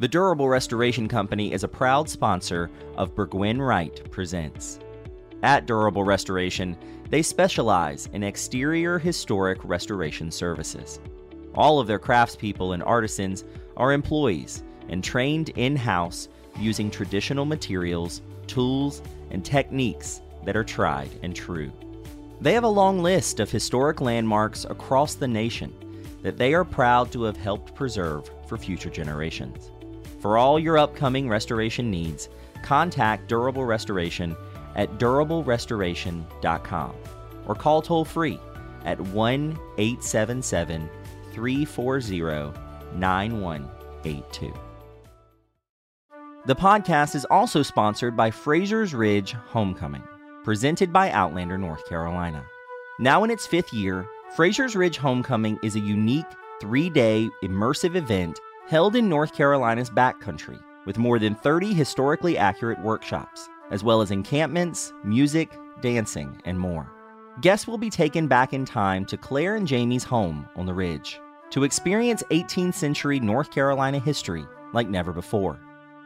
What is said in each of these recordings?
The Durable Restoration Company is a proud sponsor of Burgwin Wright Presents. At Durable Restoration, they specialize in exterior historic restoration services. All of their craftspeople and artisans are employees and trained in house using traditional materials, tools, and techniques that are tried and true. They have a long list of historic landmarks across the nation that they are proud to have helped preserve for future generations. For all your upcoming restoration needs, contact Durable Restoration at durablerestoration.com or call toll free at 1 877 340 9182. The podcast is also sponsored by Fraser's Ridge Homecoming, presented by Outlander North Carolina. Now in its fifth year, Fraser's Ridge Homecoming is a unique three day immersive event held in North Carolina's backcountry with more than 30 historically accurate workshops, as well as encampments, music, dancing, and more. Guests will be taken back in time to Claire and Jamie's home on the ridge to experience 18th century North Carolina history like never before,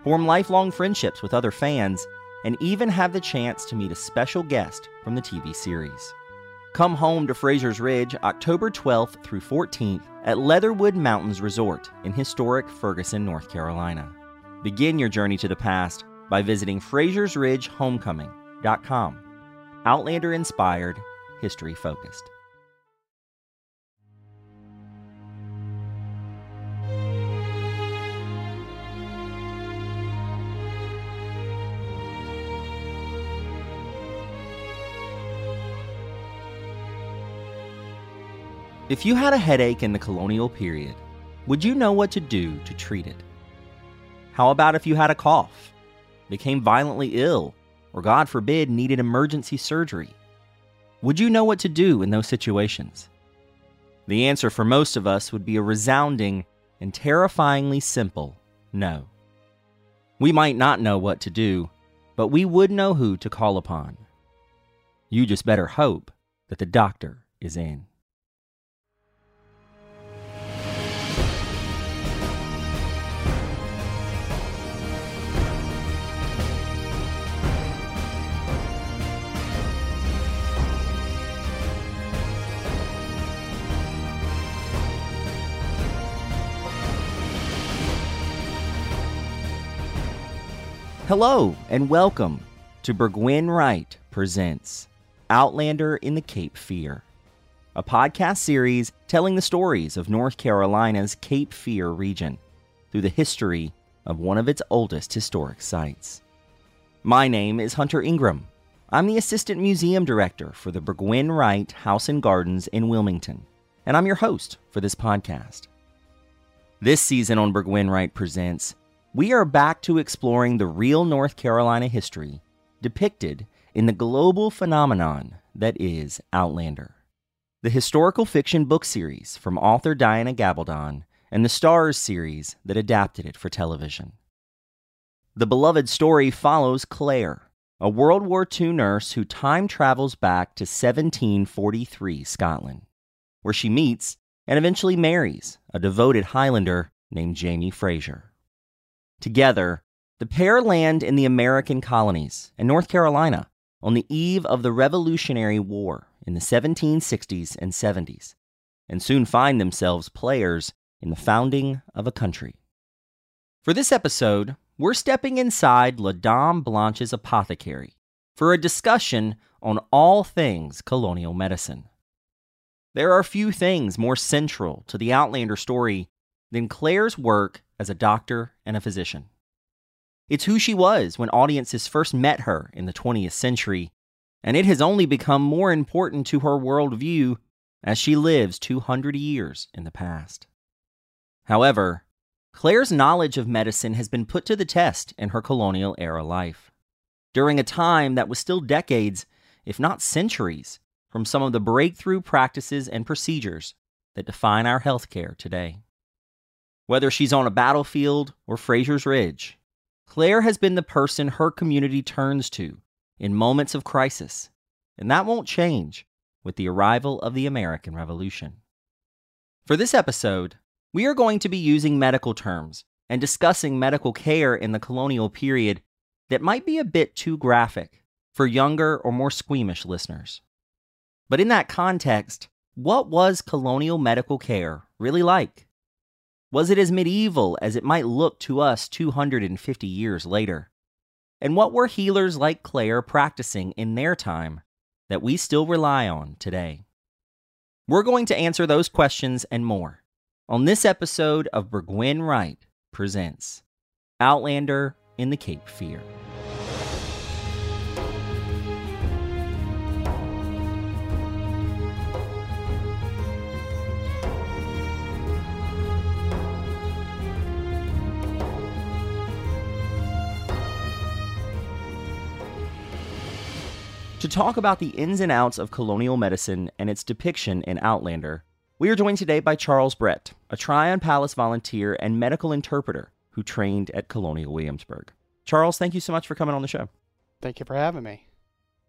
form lifelong friendships with other fans, and even have the chance to meet a special guest from the TV series. Come home to Fraser's Ridge October 12th through 14th at Leatherwood Mountains Resort in historic Ferguson, North Carolina. Begin your journey to the past by visiting Fraser'sRidgeHomecoming.com. Outlander inspired, history focused. If you had a headache in the colonial period, would you know what to do to treat it? How about if you had a cough, became violently ill, or God forbid, needed emergency surgery? Would you know what to do in those situations? The answer for most of us would be a resounding and terrifyingly simple no. We might not know what to do, but we would know who to call upon. You just better hope that the doctor is in. Hello, and welcome to Burgwin Wright Presents Outlander in the Cape Fear, a podcast series telling the stories of North Carolina's Cape Fear region through the history of one of its oldest historic sites. My name is Hunter Ingram. I'm the Assistant Museum Director for the Burgwin Wright House and Gardens in Wilmington, and I'm your host for this podcast. This season on Burgwin Wright Presents, we are back to exploring the real North Carolina history depicted in the global phenomenon that is Outlander. The historical fiction book series from author Diana Gabaldon and the Starz series that adapted it for television. The beloved story follows Claire, a World War II nurse who time travels back to 1743 Scotland, where she meets and eventually marries a devoted Highlander named Jamie Fraser. Together, the pair land in the American colonies and North Carolina on the eve of the Revolutionary War in the 1760s and 70s, and soon find themselves players in the founding of a country. For this episode, we're stepping inside La Dame Blanche's apothecary for a discussion on all things colonial medicine. There are few things more central to the Outlander story than Claire's work as a doctor and a physician. It's who she was when audiences first met her in the 20th century, and it has only become more important to her worldview as she lives 200 years in the past. However, Claire's knowledge of medicine has been put to the test in her colonial era life, during a time that was still decades, if not centuries, from some of the breakthrough practices and procedures that define our healthcare today. Whether she's on a battlefield or Fraser's Ridge, Claire has been the person her community turns to in moments of crisis, and that won't change with the arrival of the American Revolution. For this episode, we are going to be using medical terms and discussing medical care in the colonial period that might be a bit too graphic for younger or more squeamish listeners. But in that context, what was colonial medical care really like? Was it as medieval as it might look to us 250 years later? And what were healers like Claire practicing in their time that we still rely on today? We're going to answer those questions and more on this episode of Burgwin Wright presents Outlander in the Cape Fear. To talk about the ins and outs of colonial medicine and its depiction in Outlander, we are joined today by Charles Brett, a Tryon Palace volunteer and medical interpreter who trained at Colonial Williamsburg. Charles, thank you so much for coming on the show. Thank you for having me.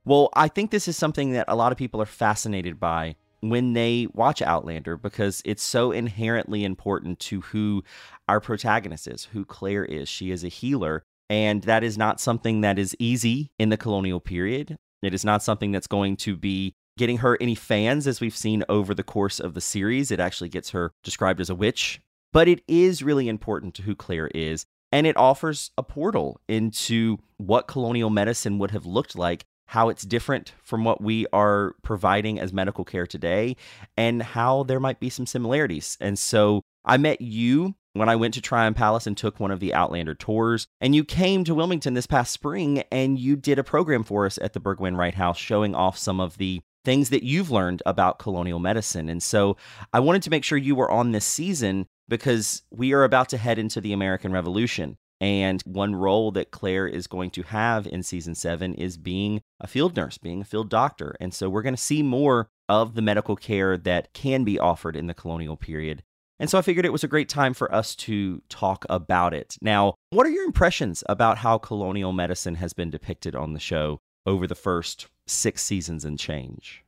Well, I think this is something that a lot of people are fascinated by when they watch Outlander because it's so inherently important to who our protagonist is, who Claire is. She is a healer, and that is not something that is easy in the colonial period. It is not something that's going to be getting her any fans, as we've seen over the course of the series. It actually gets her described as a witch. But it is really important to who Claire is, and it offers a portal into what colonial medicine would have looked like, how it's different from what we are providing as medical care today, and how there might be some similarities. And so I met you when I went to Tryon Palace and took one of the Outlander tours. And you came to Wilmington this past spring and you did a program for us at the Burgwin Wright House showing off some of the things that you've learned about colonial medicine. And so I wanted to make sure you were on this season because we are about to head into the American Revolution. And one role that Claire is going to have in season seven is being a field nurse, being a field doctor. And so we're going to see more of the medical care that can be offered in the colonial period. And so I figured it was a great time for us to talk about it. Now, what are your impressions about how colonial medicine has been depicted on the show over the first six seasons and change?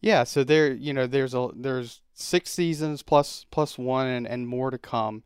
Yeah, so there, you know, there's a there's six seasons plus plus one and, and more to come.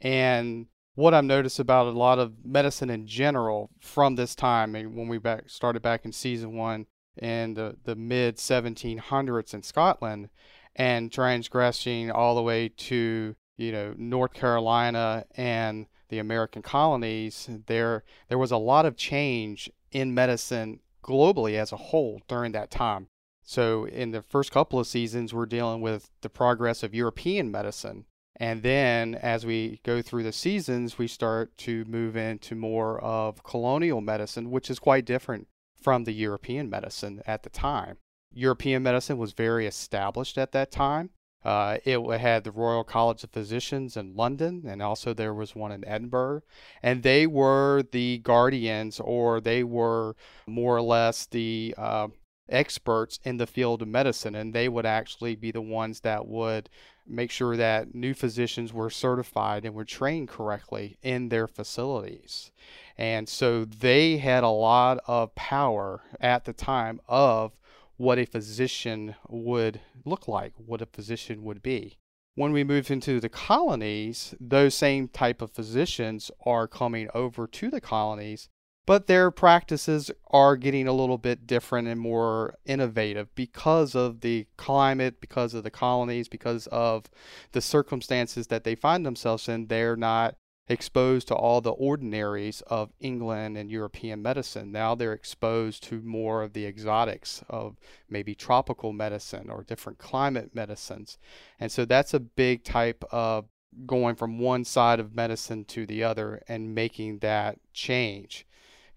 And what I've noticed about a lot of medicine in general from this time, and when we back started back in season one in the, the mid 1700s in Scotland, and transgressing all the way to you know North Carolina and the American colonies, there there was a lot of change in medicine globally as a whole during that time. So in the first couple of seasons, we're dealing with the progress of European medicine. And then as we go through the seasons, we start to move into more of colonial medicine, which is quite different from the European medicine at the time. European medicine was very established at that time. Uh, it had the Royal College of Physicians in London, and also there was one in Edinburgh. And they were the guardians, or they were more or less the uh, experts in the field of medicine. And they would actually be the ones that would make sure that new physicians were certified and were trained correctly in their facilities. And so they had a lot of power at the time of what a physician would look like, what a physician would be. When we move into the colonies, those same type of physicians are coming over to the colonies, but their practices are getting a little bit different and more innovative because of the climate, because of the colonies, because of the circumstances that they find themselves in. They're not exposed to all the ordinaries of England and European medicine. Now they're exposed to more of the exotics of maybe tropical medicine or different climate medicines. And so that's a big type of going from one side of medicine to the other and making that change.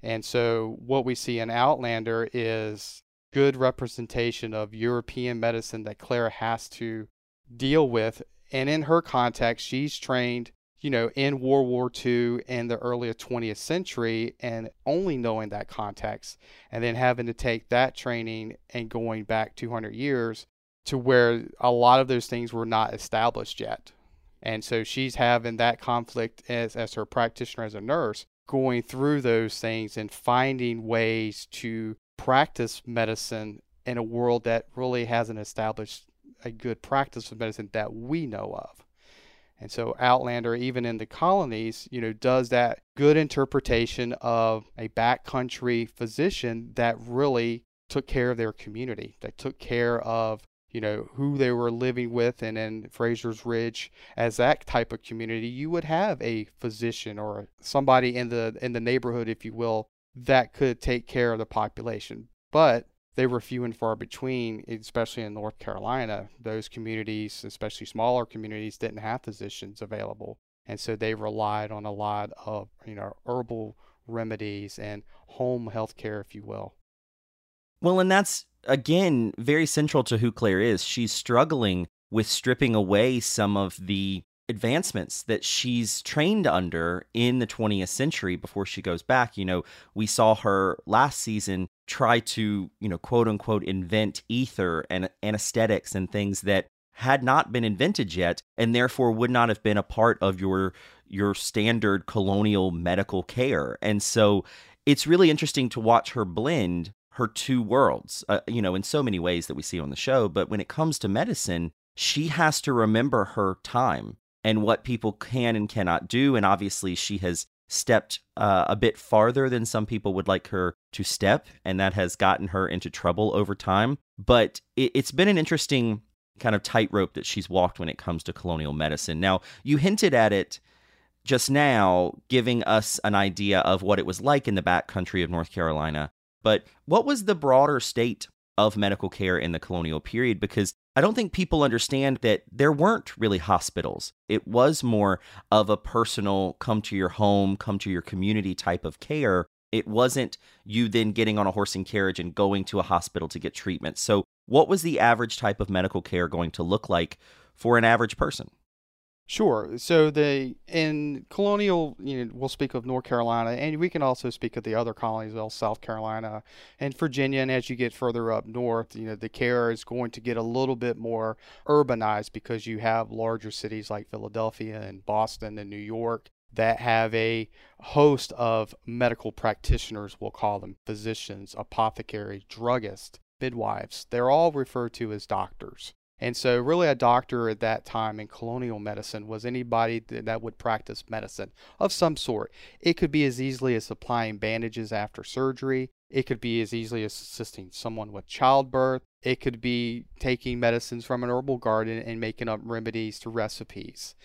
And so what we see in Outlander is good representation of European medicine that Clara has to deal with. And in her context, she's trained you know, in World War II and the early 20th century, and only knowing that context, and then having to take that training and going back 200 years to where a lot of those things were not established yet. And so she's having that conflict as, as her practitioner, as a nurse, going through those things and finding ways to practice medicine in a world that really hasn't established a good practice of medicine that we know of. And so Outlander, even in the colonies, you know, does that good interpretation of a backcountry physician that really took care of their community, that took care of you know who they were living with and in Fraser's Ridge. As that type of community you would have a physician or somebody in the in the neighborhood if you will that could take care of the population. But they were few and far between, especially in North Carolina. Those communities, especially smaller communities, didn't have physicians available. And so they relied on a lot of, you know, herbal remedies and home health care, if you will. Well, and that's, again, very central to who Claire is. She's struggling with stripping away some of the advancements that she's trained under in the 20th century before she goes back. You know, we saw her last season try to, you know, quote unquote, invent ether and anesthetics and things that had not been invented yet and therefore would not have been a part of your your standard colonial medical care. And so it's really interesting to watch her blend her two worlds, uh, you know, in so many ways that we see on the show, but when it comes to medicine, she has to remember her time and what people can and cannot do and obviously she has stepped uh, a bit farther than some people would like her to step, and that has gotten her into trouble over time. But it, it's been an interesting kind of tightrope that she's walked when it comes to colonial medicine. Now, you hinted at it just now, giving us an idea of what it was like in the backcountry of North Carolina. But what was the broader state of medical care in the colonial period? Because I don't think people understand that there weren't really hospitals. It was more of a personal come to your home, come to your community type of care. It wasn't you then getting on a horse and carriage and going to a hospital to get treatment. So, what was the average type of medical care going to look like for an average person? Sure. So the in colonial, you know, we'll speak of North Carolina, and we can also speak of the other colonies, well, South Carolina and Virginia. And as you get further up north, you know, the care is going to get a little bit more urbanized because you have larger cities like Philadelphia and Boston and New York that have a host of medical practitioners. We'll call them physicians, apothecaries, druggists, midwives. They're all referred to as doctors. And so, really, a doctor at that time in colonial medicine was anybody that would practice medicine of some sort. It could be as easily as applying bandages after surgery, it could be as easily as assisting someone with childbirth, it could be taking medicines from an herbal garden and making up remedies to recipes.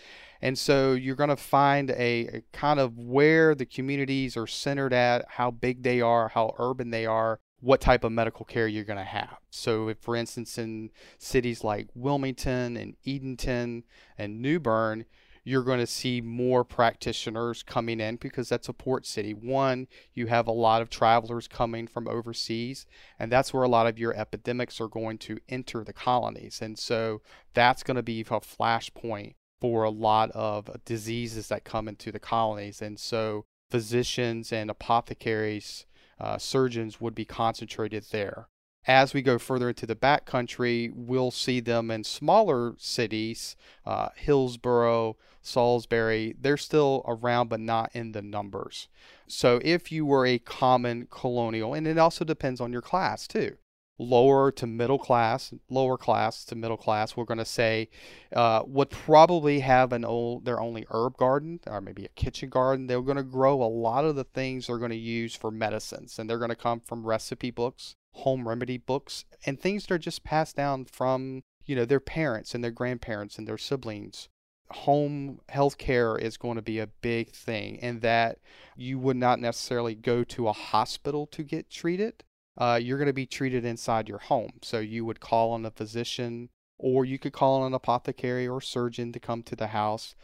And so, you're going to find a, a kind of where the communities are centered at, how big they are, how urban they are, what type of medical care you're going to have. So, if, for instance, in cities like Wilmington and Edenton and New Bern, you're going to see more practitioners coming in because that's a port city. One, you have a lot of travelers coming from overseas, and that's where a lot of your epidemics are going to enter the colonies. And so that's going to be a flashpoint for a lot of diseases that come into the colonies. And so physicians and apothecaries uh, surgeons would be concentrated there. As we go further into the backcountry, we'll see them in smaller cities, uh, Hillsborough, Salisbury. They're still around, but not in the numbers. So, if you were a common colonial, and it also depends on your class too lower to middle class, lower class to middle class, we're going to say, uh, would probably have an old, their only herb garden or maybe a kitchen garden. They're going to grow a lot of the things they're going to use for medicines, and they're going to come from recipe books, home remedy books, and things that are just passed down from you know their parents and their grandparents and their siblings. Home health care is going to be a big thing, and that you would not necessarily go to a hospital to get treated uh, you're going to be treated inside your home. So you would call on a physician, or you could call on an apothecary or surgeon to come to the house.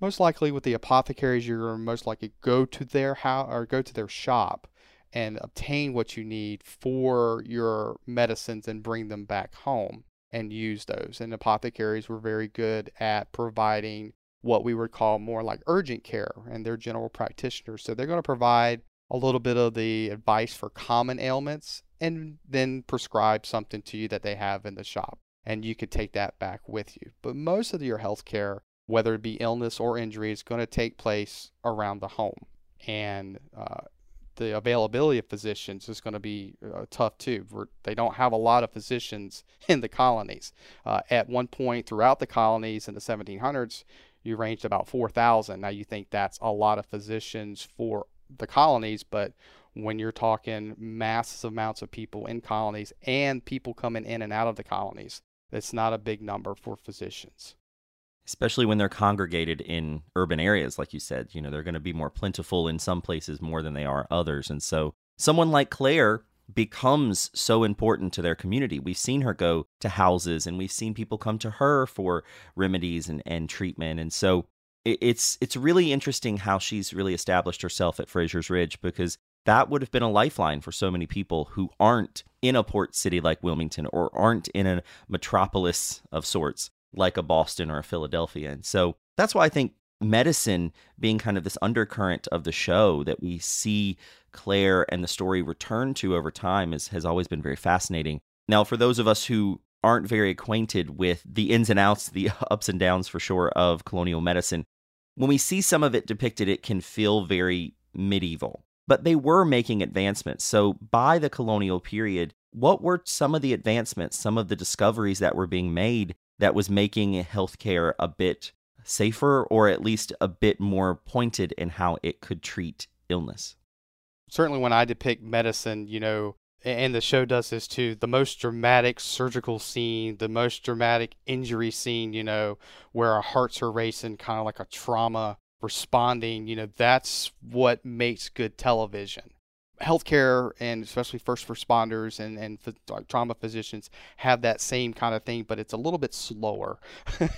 Most likely, with the apothecaries, you're most likely go to their house or go to their shop and obtain what you need for your medicines and bring them back home and use those. And apothecaries were very good at providing what we would call more like urgent care, and they're general practitioners. So they're going to provide a little bit of the advice for common ailments and then prescribe something to you that they have in the shop. And you could take that back with you. But most of your health care, whether it be illness or injury, is going to take place around the home. And uh, the availability of physicians is going to be uh, tough too. they don't have a lot of physicians in the colonies. Uh, at one point throughout the colonies in the 1700s, you ranged about 4,000. Now you think that's a lot of physicians for the colonies, but when you're talking massive amounts of people in colonies and people coming in and out of the colonies, it's not a big number for physicians. Especially when they're congregated in urban areas, like you said, you know, they're going to be more plentiful in some places more than they are others. And so someone like Claire becomes so important to their community. We've seen her go to houses and we've seen people come to her for remedies and, and treatment. And so it's it's really interesting how she's really established herself at Fraser's Ridge because that would have been a lifeline for so many people who aren't in a port city like Wilmington or aren't in a metropolis of sorts like a Boston or a Philadelphia. And so that's why I think medicine being kind of this undercurrent of the show that we see Claire and the story return to over time is, has always been very fascinating. Now, for those of us who aren't very acquainted with the ins and outs, the ups and downs for sure of colonial medicine, when we see some of it depicted, it can feel very medieval. But they were making advancements. So by the colonial period, what were some of the advancements, some of the discoveries that were being made that was making healthcare a bit safer or at least a bit more pointed in how it could treat illness? Certainly, when I depict medicine, you know, and the show does this too the most dramatic surgical scene the most dramatic injury scene you know where our hearts are racing kind of like a trauma responding you know that's what makes good television. Healthcare and especially first responders and, and trauma physicians have that same kind of thing but it's a little bit slower.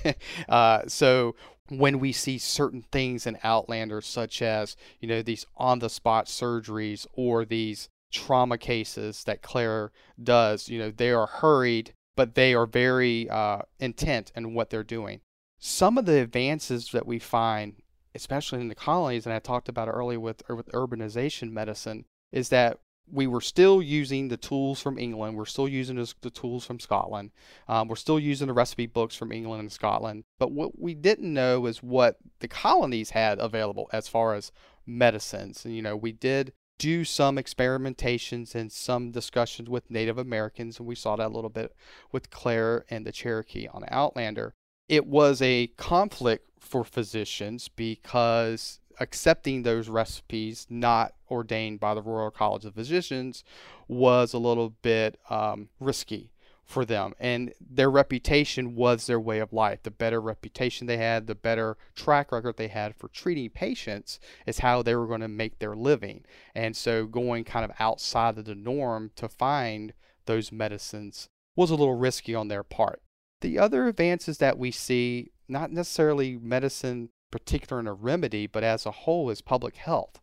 Uh, so when we see certain things in outlander such as you know these on the spot surgeries or these trauma cases that Claire does, you know, they are hurried, but they are very uh, intent in what they're doing. Some of the advances that we find, especially in the colonies, and I talked about earlier with, with urbanization medicine, is that we were still using the tools from England. We're still using the tools from Scotland. Um, we're still using the recipe books from England and Scotland. But what we didn't know is what the colonies had available as far as medicines. And, you know, we did do some experimentations and some discussions with Native Americans, and we saw that a little bit with Claire and the Cherokee on Outlander. It was a conflict for physicians because accepting those recipes not ordained by the Royal College of Physicians was a little bit um, risky for them and their reputation was their way of life. The better reputation they had the better track record they had for treating patients is how they were going to make their living. And so going kind of outside of the norm to find those medicines was a little risky on their part. The other advances that we see not necessarily medicine particular in a remedy but as a whole is public health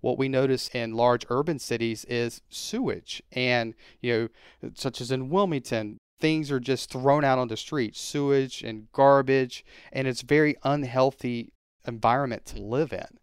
what we notice in large urban cities is sewage and you know such as in wilmington things are just thrown out on the street sewage and garbage and it's very unhealthy environment to live in.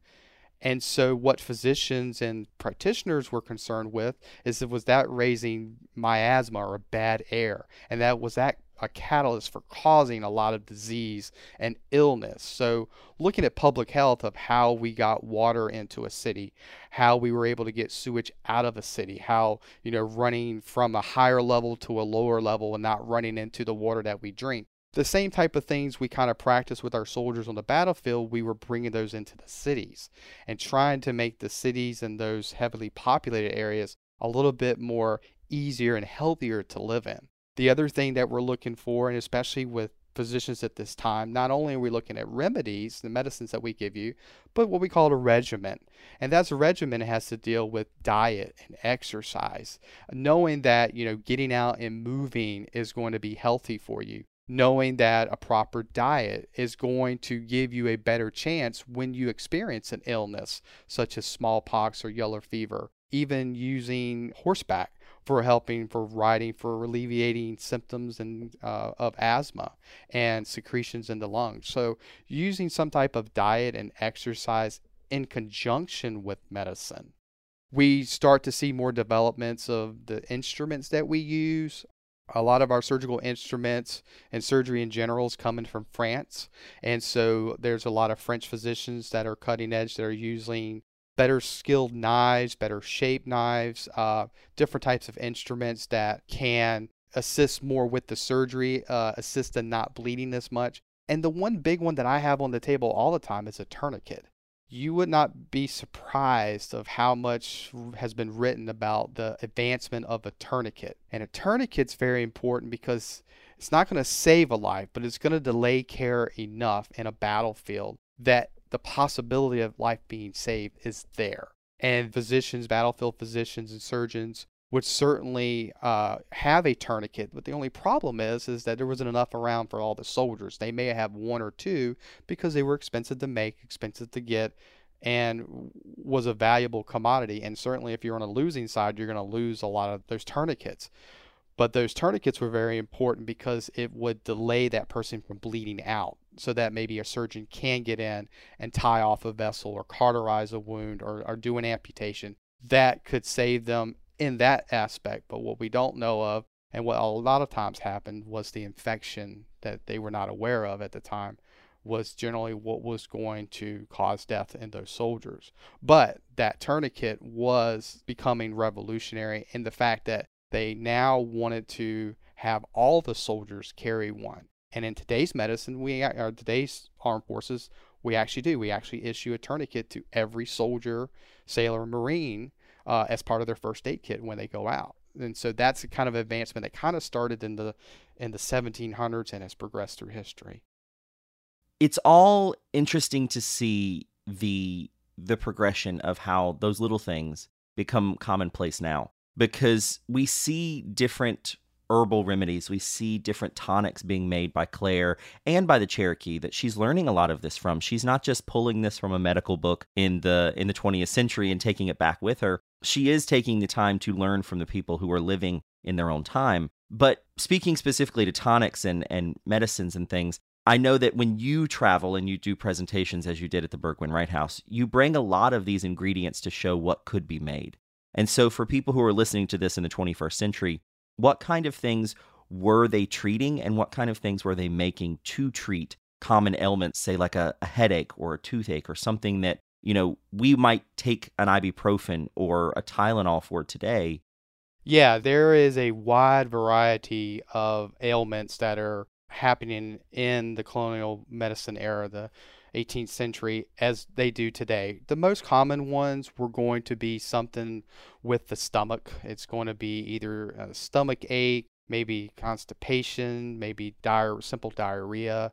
And so what physicians and practitioners were concerned with is that was that raising miasma or bad air and that was that a catalyst for causing a lot of disease and illness. So, looking at public health of how we got water into a city, how we were able to get sewage out of a city, how, you know, running from a higher level to a lower level and not running into the water that we drink. The same type of things we kind of practice with our soldiers on the battlefield, we were bringing those into the cities and trying to make the cities and those heavily populated areas a little bit more easier and healthier to live in. The other thing that we're looking for, and especially with physicians at this time, not only are we looking at remedies, the medicines that we give you, but what we call a regimen. And that's a regimen has to deal with diet and exercise, knowing that, you know, getting out and moving is going to be healthy for you. Knowing that a proper diet is going to give you a better chance when you experience an illness such as smallpox or yellow fever. Even using horseback for helping for riding for alleviating symptoms and uh, of asthma and secretions in the lungs. So using some type of diet and exercise in conjunction with medicine. We start to see more developments of the instruments that we use. A lot of our surgical instruments and surgery in general is coming from France. And so there's a lot of French physicians that are cutting edge that are using better skilled knives, better shaped knives, uh, different types of instruments that can assist more with the surgery, uh, assist in not bleeding as much. And the one big one that I have on the table all the time is a tourniquet. You would not be surprised of how much has been written about the advancement of a tourniquet. And a tourniquet's very important because it's not going to save a life, but it's going to delay care enough in a battlefield that the possibility of life being saved is there. And physicians, battlefield physicians, and surgeons would certainly uh, have a tourniquet, but the only problem is is that there wasn't enough around for all the soldiers. They may have one or two because they were expensive to make, expensive to get, and was a valuable commodity. And certainly, if you're on a losing side, you're going to lose a lot of those tourniquets. But those tourniquets were very important because it would delay that person from bleeding out so that maybe a surgeon can get in and tie off a vessel or cauterize a wound or, or do an amputation. That could save them in that aspect. But what we don't know of and what a lot of times happened was the infection that they were not aware of at the time was generally what was going to cause death in those soldiers. But that tourniquet was becoming revolutionary in the fact that they now wanted to have all the soldiers carry one. And in today's medicine, we or today's armed forces, we actually do. We actually issue a tourniquet to every soldier, sailor, marine uh, as part of their first aid kit when they go out. And so that's a kind of advancement that kind of started in the in the 1700s and has progressed through history. It's all interesting to see the the progression of how those little things become commonplace now because we see different herbal remedies. We see different tonics being made by Claire and by the Cherokee that she's learning a lot of this from. She's not just pulling this from a medical book in the in the 20th century and taking it back with her. She is taking the time to learn from the people who are living in their own time. But speaking specifically to tonics and, and medicines and things, I know that when you travel and you do presentations as you did at the Burgwin Wright House, you bring a lot of these ingredients to show what could be made. And so, for people who are listening to this in the 21st century, what kind of things were they treating and what kind of things were they making to treat common ailments, say like a, a headache or a toothache or something that, you know, we might take an ibuprofen or a Tylenol for today? Yeah, there is a wide variety of ailments that are happening in the colonial medicine era. The 18th century as they do today. The most common ones were going to be something with the stomach. It's going to be either a stomach ache, maybe constipation, maybe simple diarrhea,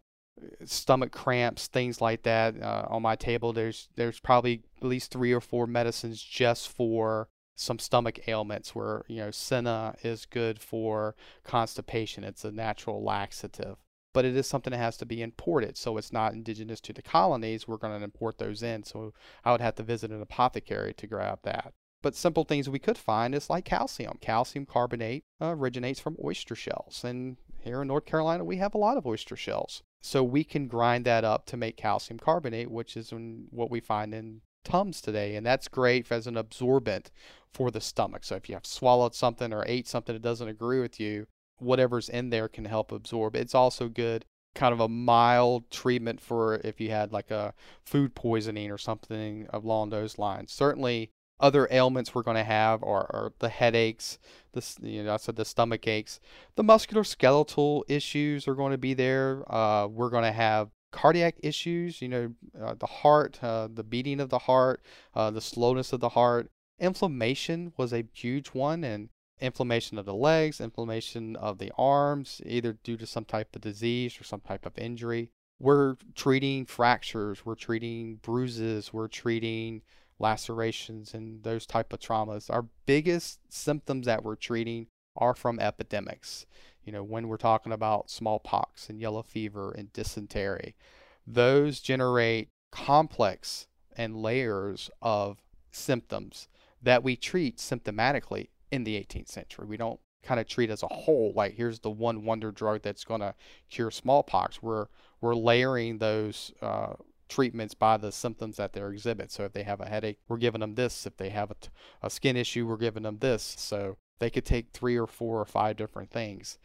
stomach cramps, things like that. Uh, on my table, there's there's probably at least three or four medicines just for some stomach ailments. Where you know senna is good for constipation. It's a natural laxative but it is something that has to be imported. So it's not indigenous to the colonies. We're going to import those in. So I would have to visit an apothecary to grab that. But simple things we could find is like calcium. Calcium carbonate uh, originates from oyster shells. And here in North Carolina, we have a lot of oyster shells. So we can grind that up to make calcium carbonate, which is what we find in Tums today. And that's great as an absorbent for the stomach. So if you have swallowed something or ate something that doesn't agree with you, whatever's in there can help absorb. It's also good kind of a mild treatment for if you had like a food poisoning or something along those lines. Certainly other ailments we're going to have are, are the headaches, the you know I said the stomach aches, the musculoskeletal issues are going to be there. Uh, we're going to have cardiac issues, you know, uh, the heart, uh, the beating of the heart, uh, the slowness of the heart. Inflammation was a huge one, and inflammation of the legs, inflammation of the arms, either due to some type of disease or some type of injury. We're treating fractures, we're treating bruises, we're treating lacerations and those type of traumas. Our biggest symptoms that we're treating are from epidemics. You know, when we're talking about smallpox and yellow fever and dysentery, those generate complex and layers of symptoms that we treat symptomatically in the 18th century. We don't kind of treat as a whole like here's the one wonder drug that's going to cure smallpox. We're we're layering those uh, treatments by the symptoms that they exhibit. So if they have a headache, we're giving them this. If they have a, t- a skin issue, we're giving them this. So they could take three or four or five different things.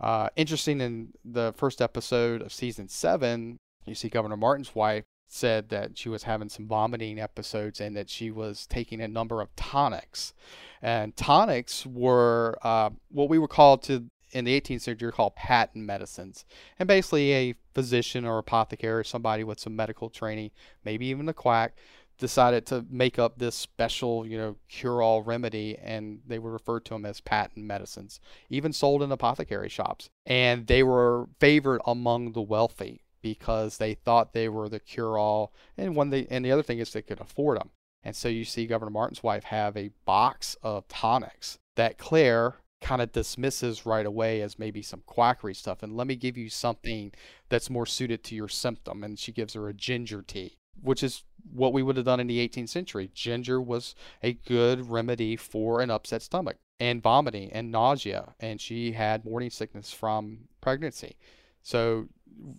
Uh, interesting in the first episode of season seven, you see Governor Martin's wife said that she was having some vomiting episodes and that she was taking a number of tonics. And tonics were uh, what we were called to in the 18th century called patent medicines. And basically, a physician or apothecary or somebody with some medical training, maybe even a quack, decided to make up this special, you know, cure-all remedy, and they were referred to them as patent medicines, even sold in apothecary shops. And they were favored among the wealthy because they thought they were the cure-all, and when they and the other thing is they could afford them. And so you see Governor Martin's wife have a box of tonics that Claire kind of dismisses right away as maybe some quackery stuff. And let me give you something that's more suited to your symptom. And she gives her a ginger tea, which is what we would have done in the 18th century. Ginger was a good remedy for an upset stomach and vomiting and nausea. And she had morning sickness from pregnancy. So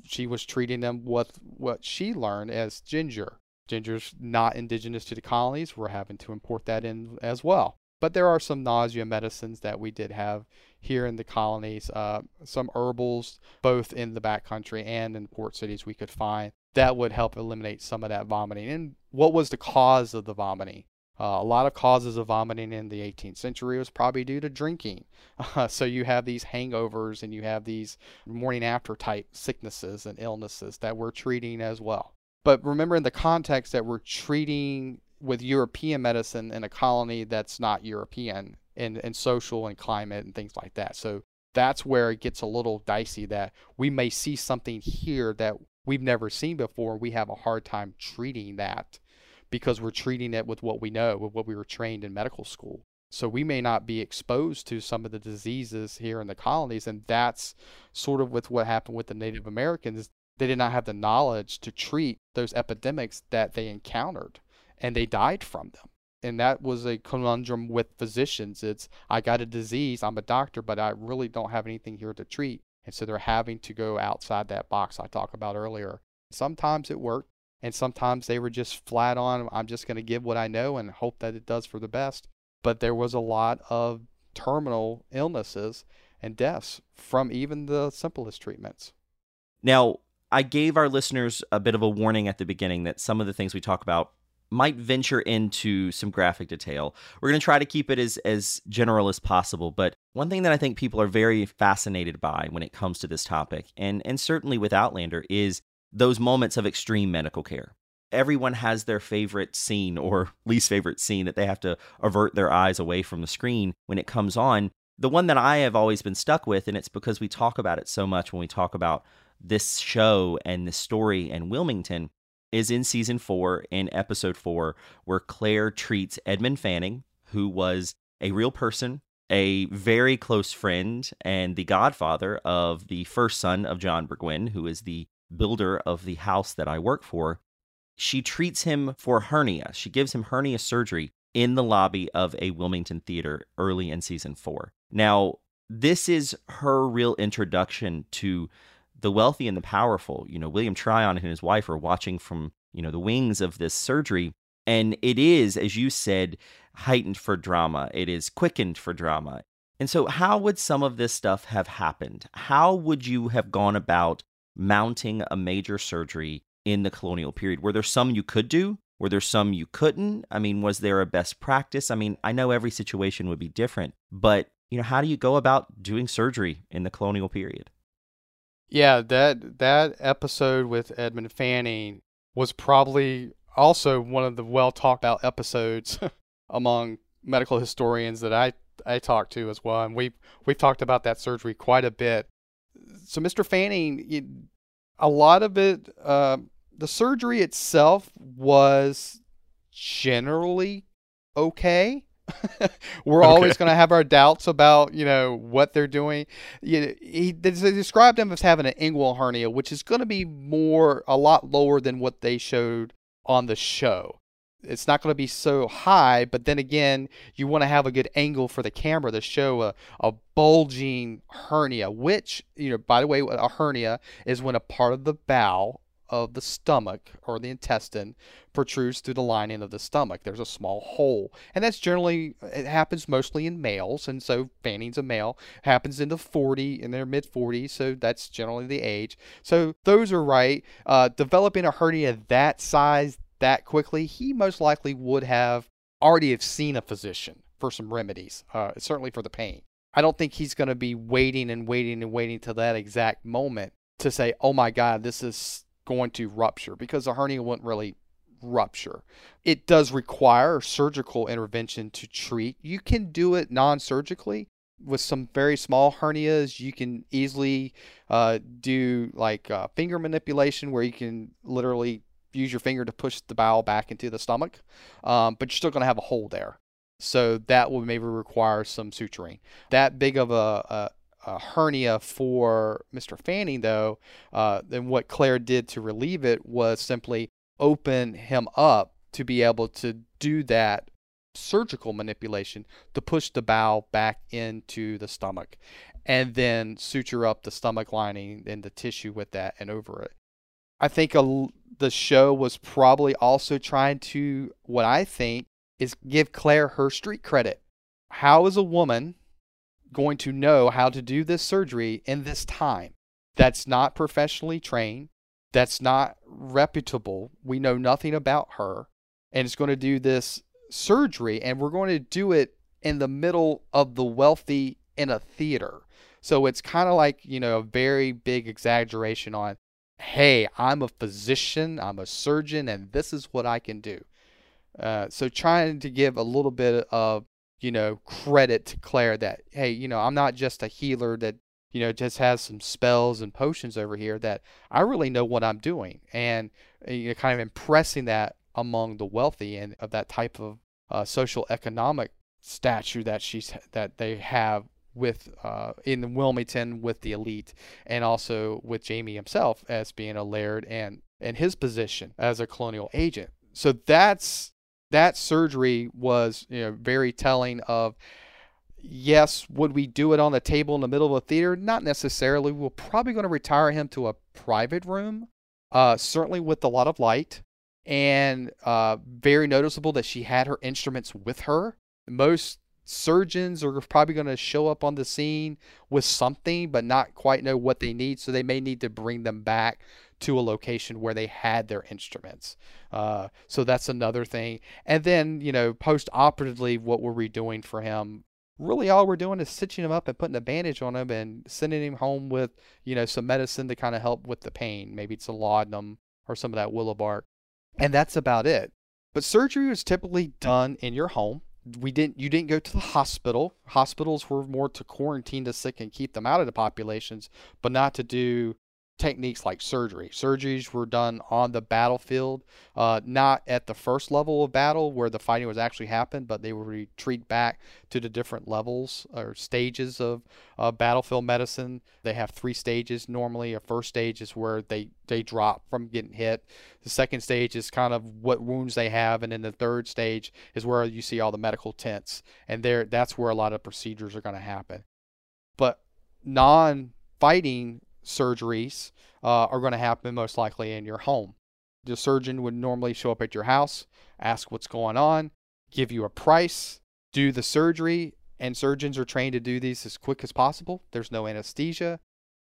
she was treating them with what she learned as ginger. Ginger's not indigenous to the colonies. We're having to import that in as well. But there are some nausea medicines that we did have here in the colonies, uh, some herbals, both in the backcountry and in port cities, we could find that would help eliminate some of that vomiting. And what was the cause of the vomiting? Uh, a lot of causes of vomiting in the 18th century was probably due to drinking. Uh, so you have these hangovers and you have these morning after type sicknesses and illnesses that we're treating as well. But remember, in the context that we're treating with European medicine in a colony that's not European and, in social and climate and things like that. So that's where it gets a little dicey that we may see something here that we've never seen before. We have a hard time treating that because we're treating it with what we know, with what we were trained in medical school. So we may not be exposed to some of the diseases here in the colonies. And that's sort of with what happened with the Native Americans. They did not have the knowledge to treat those epidemics that they encountered and they died from them. And that was a conundrum with physicians. It's, I got a disease, I'm a doctor, but I really don't have anything here to treat. And so they're having to go outside that box I talked about earlier. Sometimes it worked, and sometimes they were just flat on, I'm just going to give what I know and hope that it does for the best. But there was a lot of terminal illnesses and deaths from even the simplest treatments. Now, I gave our listeners a bit of a warning at the beginning that some of the things we talk about might venture into some graphic detail. We're going to try to keep it as as general as possible, but one thing that I think people are very fascinated by when it comes to this topic and and certainly with Outlander is those moments of extreme medical care. Everyone has their favorite scene or least favorite scene that they have to avert their eyes away from the screen when it comes on. The one that I have always been stuck with and it's because we talk about it so much when we talk about this show and this story and Wilmington is in season four, in episode four, where Claire treats Edmund Fanning, who was a real person, a very close friend, and the godfather of the first son of John Burgwin, who is the builder of the house that I work for. She treats him for hernia. She gives him hernia surgery in the lobby of a Wilmington theater early in season four. Now, this is her real introduction to the wealthy and the powerful, you know, William Tryon and his wife are watching from, you know, the wings of this surgery. And it is, as you said, heightened for drama. It is quickened for drama. And so, how would some of this stuff have happened? How would you have gone about mounting a major surgery in the colonial period? Were there some you could do? Were there some you couldn't? I mean, was there a best practice? I mean, I know every situation would be different, but, you know, how do you go about doing surgery in the colonial period? Yeah, that that episode with Edmund Fanning was probably also one of the well talked about episodes among medical historians that I I talked to as well, and we we've talked about that surgery quite a bit. So, Mr. Fanning, a lot of it, uh, the surgery itself was generally okay. We're okay. always going to have our doubts about, you know, what they're doing. You know, he they described him as having an inguinal hernia, which is going to be more a lot lower than what they showed on the show. It's not going to be so high, but then again, you want to have a good angle for the camera to show a, a bulging hernia, which, you know, by the way, a hernia is when a part of the bowel of the stomach or the intestine protrudes through the lining of the stomach. There's a small hole. And that's generally, it happens mostly in males. And so Fanning's a male, happens in the 40, in their mid 40s. So that's generally the age. So those are right. Uh, developing a hernia that size that quickly, he most likely would have already have seen a physician for some remedies, uh, certainly for the pain. I don't think he's going to be waiting and waiting and waiting till that exact moment to say, oh my God, this is going to rupture because the hernia wouldn't really rupture. It does require surgical intervention to treat. You can do it non surgically with some very small hernias. You can easily uh, do like uh, finger manipulation where you can literally use your finger to push the bowel back into the stomach, um, but you're still going to have a hole there. So that will maybe require some suturing. That big of a, a, a hernia for Mr. Fanning, though, uh, and what Claire did to relieve it was simply open him up to be able to do that surgical manipulation to push the bowel back into the stomach and then suture up the stomach lining and the tissue with that and over it. I think a, the show was probably also trying to, what I think, is give Claire her street credit. How is a woman going to know how to do this surgery in this time? That's not professionally trained. That's not reputable. We know nothing about her. And it's going to do this surgery, and we're going to do it in the middle of the wealthy in a theater. So it's kind of like, you know, a very big exaggeration on, hey, I'm a physician, I'm a surgeon, and this is what I can do. Uh, so trying to give a little bit of you know credit to Claire that hey you know I'm not just a healer that you know just has some spells and potions over here that I really know what I'm doing and uh, you know kind of impressing that among the wealthy and of that type of uh, social economic stature that she's that they have with uh, in Wilmington with the elite and also with Jamie himself as being a laird and and his position as a colonial agent. So that's that surgery was you know, very telling of yes, would we do it on the table in the middle of a theater? Not necessarily. We're probably going to retire him to a private room, uh, certainly with a lot of light. And uh, very noticeable that she had her instruments with her. Most surgeons are probably going to show up on the scene with something, but not quite know what they need. So they may need to bring them back to a location where they had their instruments. Uh, so that's another thing. And then, you know, post operatively, what were we doing for him? Really, all we're doing is stitching him up and putting a bandage on him and sending him home with, you know, some medicine to kind of help with the pain. Maybe it's a laudanum or some of that willow bark. And that's about it. But surgery was typically done in your home. We didn't you didn't go to the hospital. Hospitals were more to quarantine the sick and keep them out of the populations, but not to do techniques like surgery. Surgeries were done on the battlefield, uh, not at the first level of battle where the fighting was actually happened, but they would retreat back to the different levels or stages of uh, battlefield medicine. They have three stages normally. A first stage is where they, they drop from getting hit. The second stage is kind of what wounds they have, and then the third stage is where you see all the medical tents, and there that's where a lot of procedures are going to happen. But non fighting surgeries uh, are going to happen most likely in your home. The surgeon would normally show up at your house, ask what's going on, give you a price, do the surgery, and surgeons are trained to do these as quick as possible. There's no anesthesia.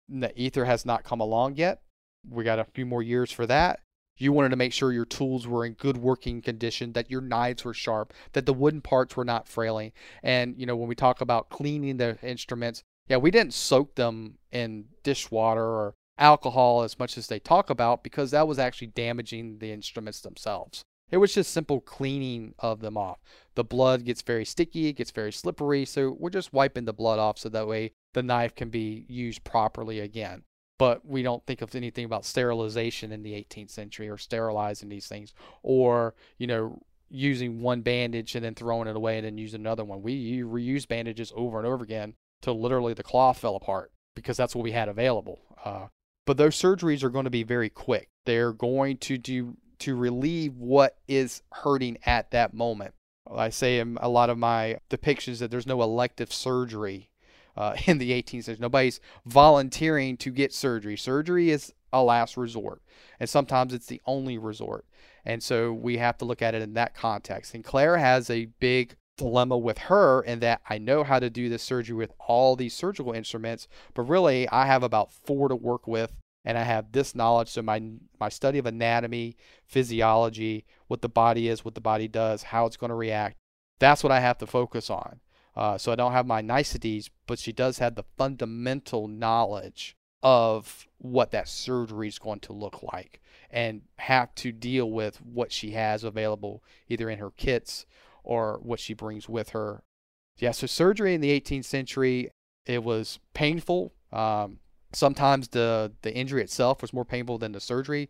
The ether has not come along yet. We got a few more years for that. You wanted to make sure your tools were in good working condition, that your knives were sharp, that the wooden parts were not frailing. And, you know, when we talk about cleaning the instruments, yeah, we didn't soak them in dishwater or alcohol as much as they talk about because that was actually damaging the instruments themselves. It was just simple cleaning of them off. The blood gets very sticky, it gets very slippery, so we're just wiping the blood off so that way the knife can be used properly again. But we don't think of anything about sterilization in the 18th century or sterilizing these things or, you know, using one bandage and then throwing it away and then using another one. We reuse bandages over and over again till literally the cloth fell apart because that's what we had available. Uh, but those surgeries are going to be very quick. They're going to do to relieve what is hurting at that moment. I say in a lot of my depictions that there's no elective surgery uh, in the 18th century. Nobody's volunteering to get surgery. Surgery is a last resort, and sometimes it's the only resort. And so we have to look at it in that context. And Claire has a big dilemma with her in that I know how to do this surgery with all these surgical instruments, but really I have about four to work with and I have this knowledge so my my study of anatomy, physiology, what the body is, what the body does, how it's going to react. That's what I have to focus on. Uh, so I don't have my niceties, but she does have the fundamental knowledge of what that surgery is going to look like and have to deal with what she has available either in her kits or what she brings with her. Yeah, so surgery in the 18th century, it was painful. Um, sometimes the, the injury itself was more painful than the surgery.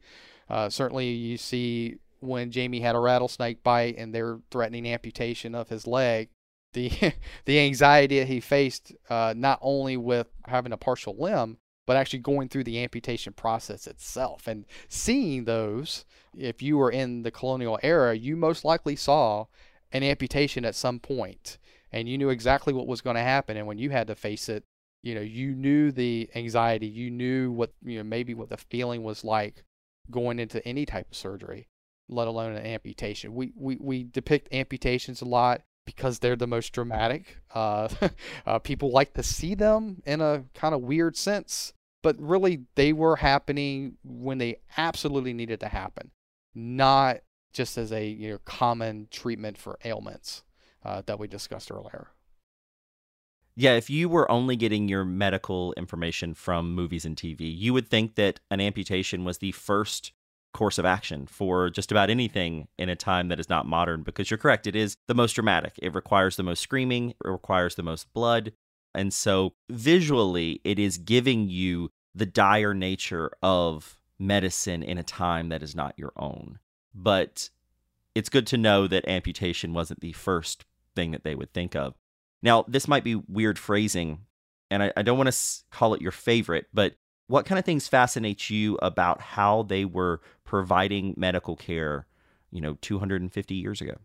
Uh, certainly, you see when Jamie had a rattlesnake bite and they're threatening amputation of his leg, the the anxiety that he faced uh, not only with having a partial limb, but actually going through the amputation process itself and seeing those. If you were in the colonial era, you most likely saw an amputation at some point, and you knew exactly what was going to happen. And when you had to face it, you know, you knew the anxiety, you knew what you know maybe what the feeling was like going into any type of surgery, let alone an amputation. We we we depict amputations a lot because they're the most dramatic. Uh, uh, people like to see them in a kind of weird sense, but really they were happening when they absolutely needed to happen, not just as a you know common treatment for ailments uh, that we discussed earlier. Yeah, if you were only getting your medical information from movies and TV, you would think that an amputation was the first course of action for just about anything in a time that is not modern because you're correct it is the most dramatic it requires the most screaming it requires the most blood and so visually it is giving you the dire nature of medicine in a time that is not your own but it's good to know that amputation wasn't the first thing that they would think of now this might be weird phrasing and I, I don't want to call it your favorite but what kind of things fascinate you about how they were providing medical care, you know, 250 years ago?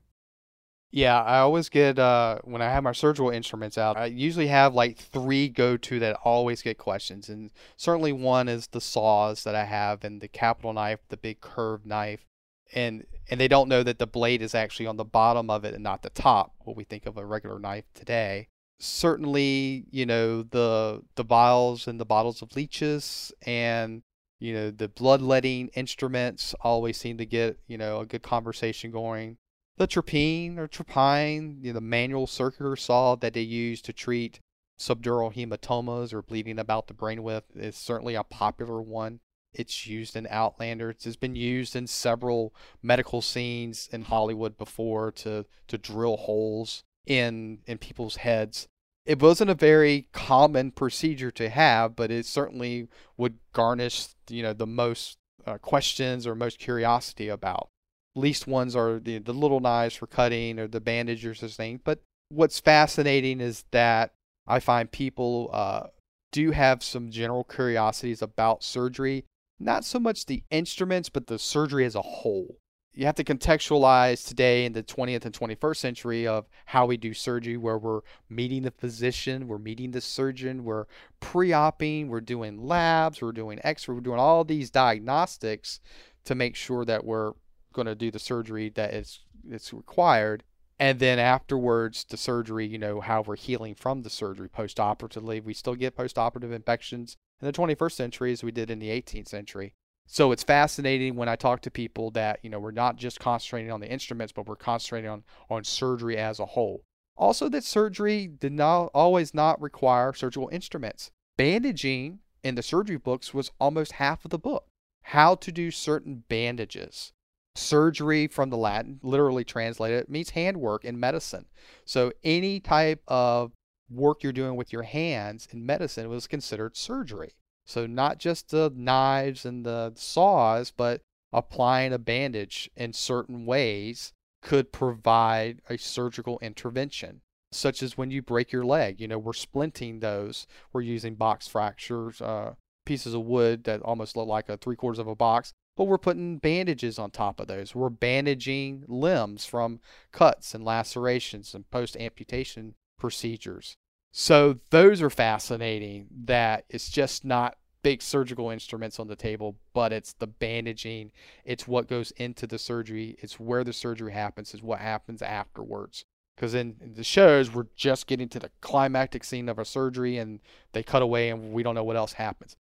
Yeah, I always get uh, when I have my surgical instruments out. I usually have like three go-to that always get questions, and certainly one is the saws that I have, and the capital knife, the big curved knife, and and they don't know that the blade is actually on the bottom of it and not the top, what we think of a regular knife today certainly, you know, the the vials and the bottles of leeches and you know the bloodletting instruments always seem to get you know a good conversation going. The trephine or trepine, you know, the manual circular saw that they use to treat subdural hematomas or bleeding about the brain with is certainly a popular one. It's used in Outlander. It's been used in several medical scenes in Hollywood before to to drill holes in in people's heads. It wasn't a very common procedure to have, but it certainly would garnish you know the most uh, questions or most curiosity about. Least ones are the, the little knives for cutting or the bandages or things. But what's fascinating is that I find people uh, do have some general curiosities about surgery, not so much the instruments, but the surgery as a whole. You have to contextualize today in the 20th and 21st century of how we do surgery where we're meeting the physician we're meeting the surgeon we're pre-oping we're doing labs we're doing x-ray we're doing all these diagnostics to make sure that we're going to do the surgery that is it's required. And then afterwards the surgery you know how we're healing from the surgery. Post-operatively we still get post-operative infections in the 21st century as we did in the 18th century so it's fascinating when I talk to people that, you know, we're not just concentrating on the instruments, but we're concentrating on, on surgery as a whole. Also, that surgery did not always not require surgical instruments. Bandaging in the surgery books was almost half of the book. How to do certain bandages. Surgery from the Latin, literally translated, means handwork in medicine. So any type of work you're doing with your hands in medicine was considered surgery. So not just the knives and the saws, but applying a bandage in certain ways could provide a surgical intervention, such as when you break your leg. You know, we're splinting those. We're using box fractures, uh, pieces of wood that almost look like a three quarters of a box, but we're putting bandages on top of those. We're bandaging limbs from cuts and lacerations and post amputation procedures. So those are fascinating that it's just not big surgical instruments on the table, but it's the bandaging, it's what goes into the surgery, it's where the surgery happens, is what happens afterwards. Because in, the shows, we're just getting to the climactic scene of a surgery and they cut away and we don't know what else happens.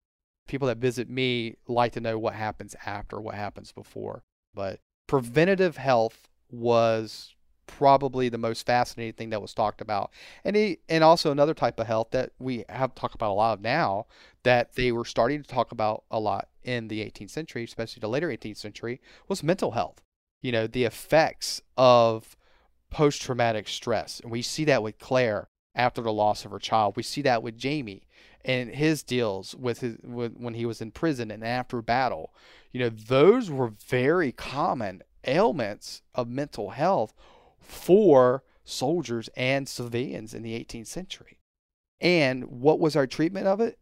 People that visit me like to know what happens after, what happens before. But preventative health was probably the most fascinating thing that was talked about. And he, and also another type of health that we have talked about a lot of now that they were starting to talk about a lot in the 18th century, especially the later 18th century, was mental health. You know, the effects of post traumatic stress. And we see that with Claire after the loss of her child. We see that with Jamie and his deals with his with, when he was in prison and after battle. You know, those were very common ailments of mental health for soldiers and civilians in the 18th century. And what was our treatment of it?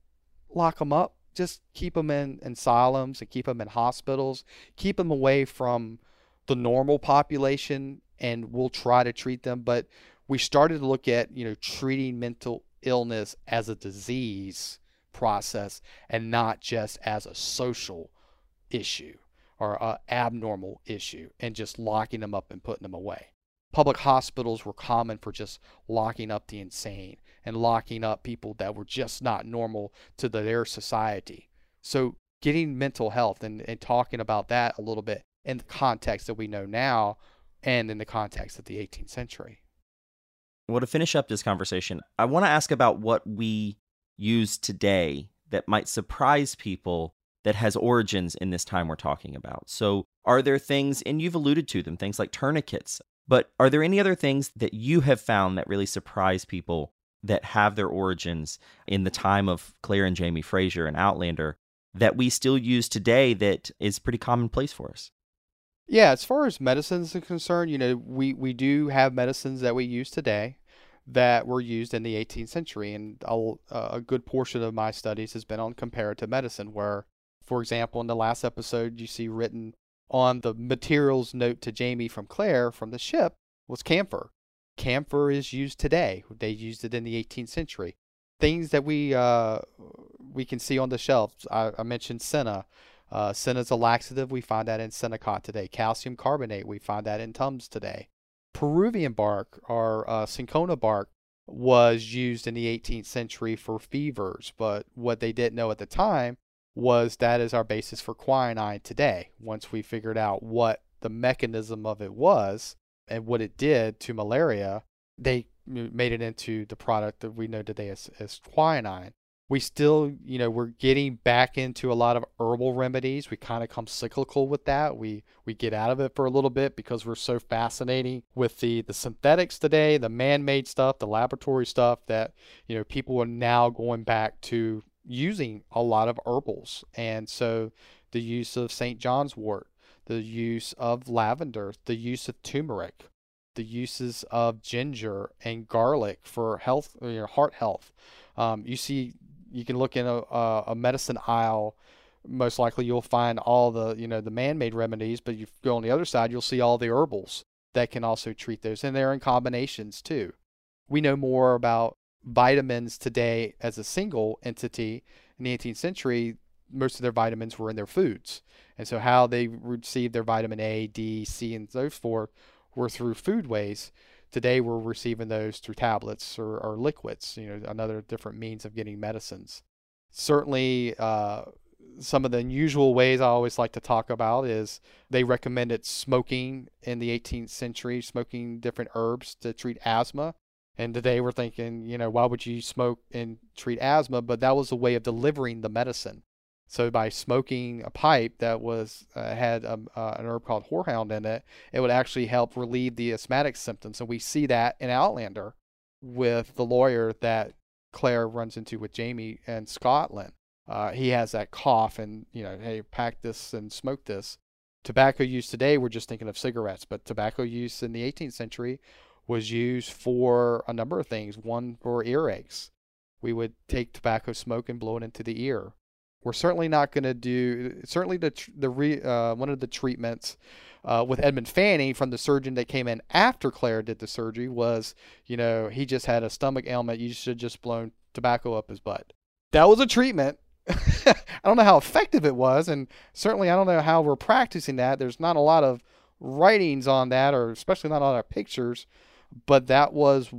Lock them up, just keep them in asylums and keep them in hospitals, keep them away from the normal population, and we'll try to treat them. But we started to look at, you know, treating mental illness as a disease process and not just as a social issue or an abnormal issue and just locking them up and putting them away. Public hospitals were common for just locking up the insane and locking up people that were just not normal to the, their society. So, getting mental health and, and talking about that a little bit in the context that we know now and in the context of the 18th century. Well, to finish up this conversation, I want to ask about what we use today that might surprise people that has origins in this time we're talking about. So, are there things, and you've alluded to them, things like tourniquets, but are there any other things that you have found that really surprise people that have their origins in the time of Claire and Jamie Fraser and Outlander that we still use today that is pretty commonplace for us? Yeah, as far as medicines are concerned, you know, we, we do have medicines that we use today that were used in the 18th century. And a, a good portion of my studies has been on comparative medicine, where, for example, in the last episode, you see written on the materials note to Jamie from Claire from the ship was camphor. Camphor is used today. They used it in the 18th century. Things that we uh, we can see on the shelves. I, I mentioned senna. Uh, senna is a laxative. We find that in Senokot today. Calcium carbonate. We find that in Tums today. Peruvian bark or uh, cinchona bark was used in the 18th century for fevers, but what they didn't know at the time was that is our basis for quinine today. Once we figured out what the mechanism of it was and what it did to malaria, they made it into the product that we know today as, as quinine we still, you know, we're getting back into a lot of herbal remedies. We kind of come cyclical with that. We we get out of it for a little bit because we're so fascinating with the the synthetics today, the man-made stuff, the laboratory stuff that, you know, people are now going back to using a lot of herbals. And so the use of St. John's wort, the use of lavender, the use of turmeric, the uses of ginger and garlic for health, you know, heart health. Um, you see you can look in a, a medicine aisle most likely you'll find all the you know the man-made remedies but you go on the other side you'll see all the herbals that can also treat those and they're in combinations too we know more about vitamins today as a single entity in the 18th century most of their vitamins were in their foods and so how they received their vitamin a d c and so forth were through foodways Today we're receiving those through tablets or, or liquids, you know, another different means of getting medicines. Certainly, uh, some of the unusual ways I always like to talk about is they recommended smoking in the 18th century, smoking different herbs to treat asthma. And today we're thinking, you know, why would you smoke and treat asthma? But that was a way of delivering the medicine. So by smoking a pipe that was uh, had uh, an herb called horehound in it, it would actually help relieve the asthmatic symptoms. And we see that in Outlander with the lawyer that Claire runs into with Jamie in Scotland. Uh, he has that cough, and you know, hey, pack this and smoke this. Tobacco use today, we're just thinking of cigarettes, but tobacco use in the 18th century was used for a number of things. One for earaches. We would take tobacco smoke and blow it into the ear. We're certainly not going to do certainly the the re, uh, one of the treatments uh, with Edmund Fanning from the surgeon that came in after Claire did the surgery was you know he just had a stomach ailment. You should just blown tobacco up his butt. That was a treatment. I don't know how effective it was, and certainly I don't know how we're practicing that. There's not a lot of writings on that, or especially not a lot of pictures, but that was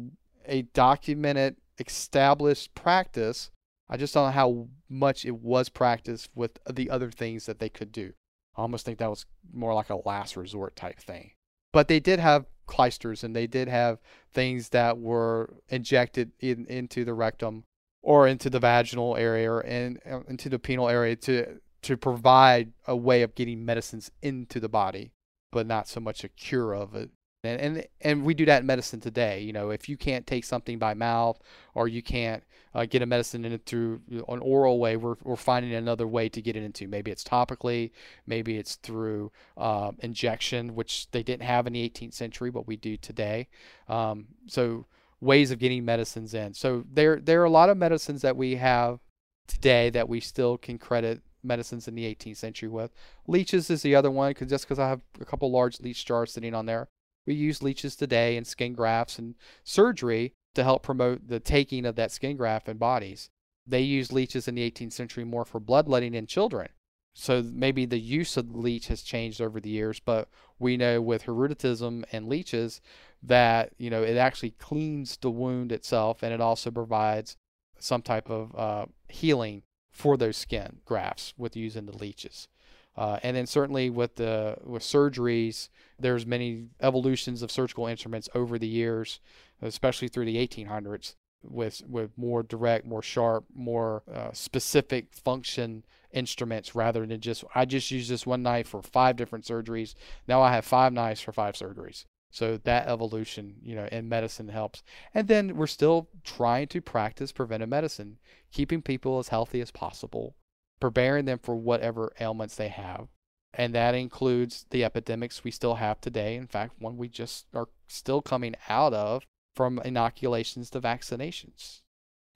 a documented, established practice I just don't know how much it was practiced with the other things that they could do. I almost think that was more like a last resort type thing. But they did have clysters and they did have things that were injected in, into the rectum or into the vaginal area or in, uh, into the penile area to to provide a way of getting medicines into the body, but not so much a cure of it. And, and and we do that in medicine today. You know, if you can't take something by mouth or you can't uh, get a medicine in it through an oral way, we're, we're finding another way to get it into. Maybe it's topically, maybe it's through uh, injection, which they didn't have in the 18th century, but we do today. Um, so ways of getting medicines in. So there there are a lot of medicines that we have today that we still can credit medicines in the 18th century with. Leeches is the other one, because just because I have a couple large leech jars sitting on there, we use leeches today in skin grafts and surgery to help promote the taking of that skin graft in bodies. They used leeches in the 18th century more for bloodletting in children. So maybe the use of the leech has changed over the years, but we know with hirsutism and leeches that you know it actually cleans the wound itself, and it also provides some type of uh, healing for those skin grafts with using the leeches. Uh, and then certainly with the with surgeries, there's many evolutions of surgical instruments over the years, especially through the 1800s, with with more direct, more sharp, more uh, specific function instruments rather than just I just use this one knife for five different surgeries. Now I have five knives for five surgeries. So that evolution, you know, in medicine helps. And then we're still trying to practice preventive medicine, keeping people as healthy as possible, preparing them for whatever ailments they have. And that includes the epidemics we still have today. In fact, one we just are still coming out of from inoculations to vaccinations.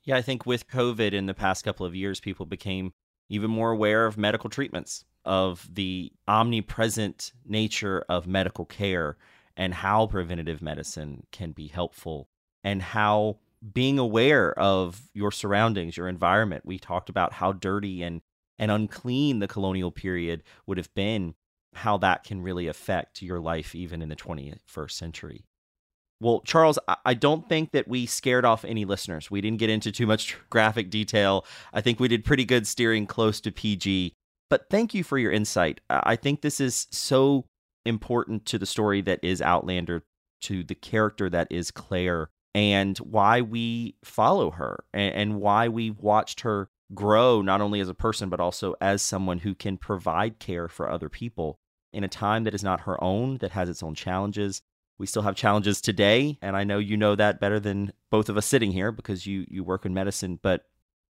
Yeah, I think with COVID in the past couple of years, people became even more aware of medical treatments, of the omnipresent nature of medical care and how preventative medicine can be helpful and how being aware of your surroundings, your environment. We talked about how dirty and and unclean the colonial period would have been, how that can really affect your life even in the 21st century. Well, Charles, I don't think that we scared off any listeners. We didn't get into too much graphic detail. I think we did pretty good steering close to PG. But thank you for your insight. I think this is so important to the story that is Outlander, to the character that is Claire, and why we follow her and, and why we watched her grow not only as a person but also as someone who can provide care for other people in a time that is not her own that has its own challenges. We still have challenges today and i know you know that better than both of us sitting here because you you work in medicine but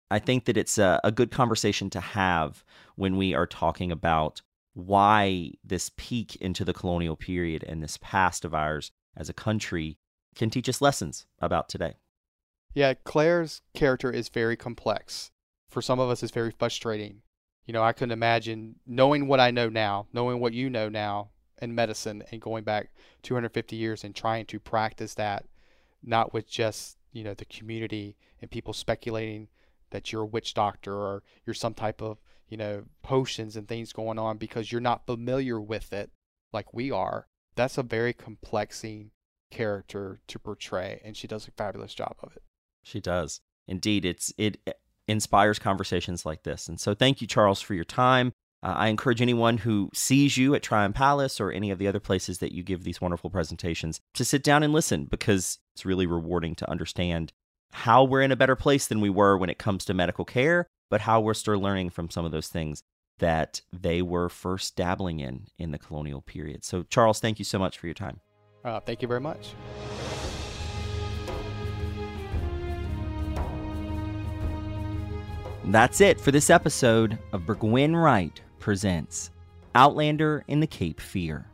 i think that it's a, a good conversation to have when we are talking about why this peek into the colonial period and this past of ours as a country can teach us lessons about today. Yeah, Claire's character is very complex. For some of us, it's very frustrating. You know, I couldn't imagine knowing what I know now, knowing what you know now in medicine, and going back 250 years and trying to practice that, not with just, you know, the community and people speculating that you're a witch doctor or you're some type of you know, potions and things going on because you're not familiar with it like we are. That's a very complexing character to portray, and she does a fabulous job of it. She does. Indeed, it's it inspires conversations like this. And so thank you, Charles, for your time. Uh, I encourage anyone who sees you at Tryon Palace or any of the other places that you give these wonderful presentations to sit down and listen because it's really rewarding to understand how we're in a better place than we were when it comes to medical care but how we're still learning from some of those things that they were first dabbling in in the colonial period. So, Charles, thank you so much for your time. Uh, thank you very much. That's it for this episode of Burgwin Wright Presents Outlander in the Cape Fear.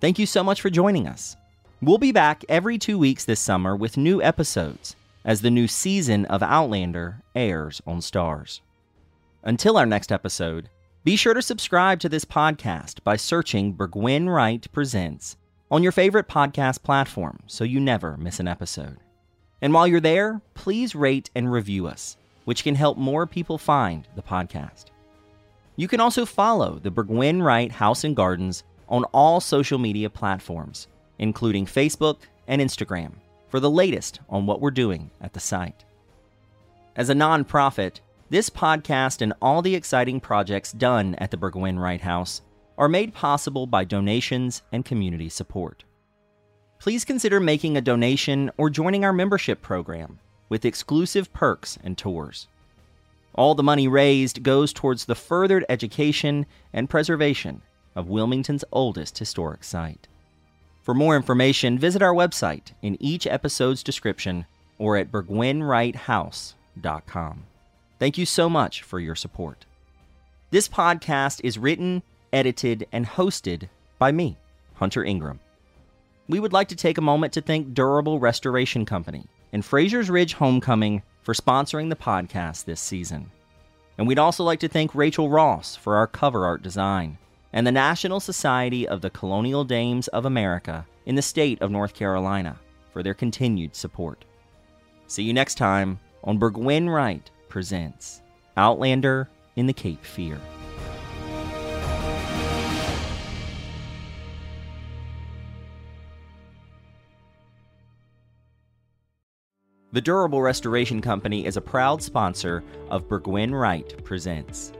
Thank you so much for joining us. We'll be back every two weeks this summer with new episodes as the new season of Outlander airs on Starz. Until our next episode, be sure to subscribe to this podcast by searching Burgwin Wright Presents on your favorite podcast platform so you never miss an episode. And while you're there, please rate and review us, which can help more people find the podcast. You can also follow the Burgwin Wright House and Gardens on all social media platforms, including Facebook and Instagram, for the latest on what we're doing at the site. As a nonprofit, this podcast and all the exciting projects done at the Burgwin Wright House are made possible by donations and community support. please consider making a donation or joining our membership program with exclusive perks and tours. All the money raised goes towards the furthered education and preservation of Wilmington's oldest historic site. For more information, visit our website in each episode's description or at burgwinwrighthouse.com. Thank you so much for your support. This podcast is written, edited, and hosted by me, Hunter Ingram. We would like to take a moment to thank Durable Restoration Company and Fraser's Ridge Homecoming for sponsoring the podcast this season. And we'd also like to thank Rachel Ross for our cover art design and the National Society of the Colonial Dames of America in the state of North Carolina for their continued support. See you next time on Burgwin Wright Presents Outlander in the Cape Fear. The Durable Restoration Company is a proud sponsor of Burgwin Wright Presents.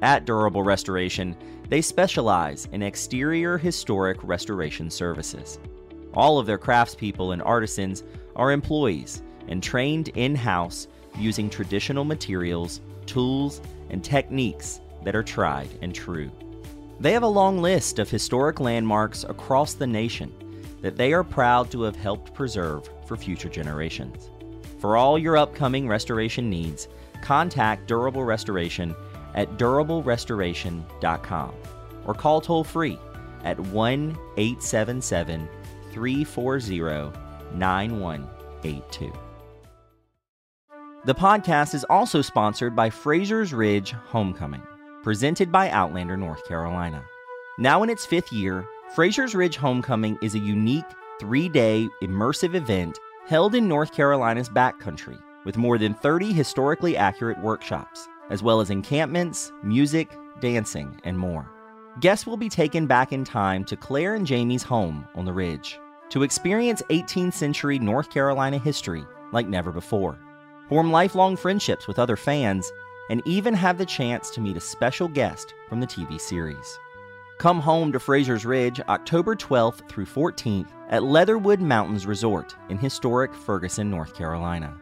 At Durable Restoration, they specialize in exterior historic restoration services. All of their craftspeople and artisans are employees and trained in house using traditional materials, tools, and techniques that are tried and true. They have a long list of historic landmarks across the nation that they are proud to have helped preserve for future generations. For all your upcoming restoration needs, contact Durable Restoration at durablerestoration.com or call toll free at 1 877 340 9182. The podcast is also sponsored by Fraser's Ridge Homecoming, presented by Outlander North Carolina. Now in its fifth year, Fraser's Ridge Homecoming is a unique three day immersive event held in North Carolina's backcountry with more than 30 historically accurate workshops, as well as encampments, music, dancing, and more. Guests will be taken back in time to Claire and Jamie's home on the ridge to experience 18th century North Carolina history like never before, form lifelong friendships with other fans, and even have the chance to meet a special guest from the TV series. Come home to Fraser's Ridge October 12th through 14th at Leatherwood Mountains Resort in historic Ferguson, North Carolina.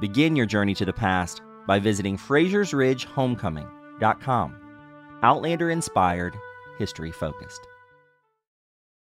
Begin your journey to the past by visiting FrasersRidgeHomecoming.com. Outlander inspired history focused.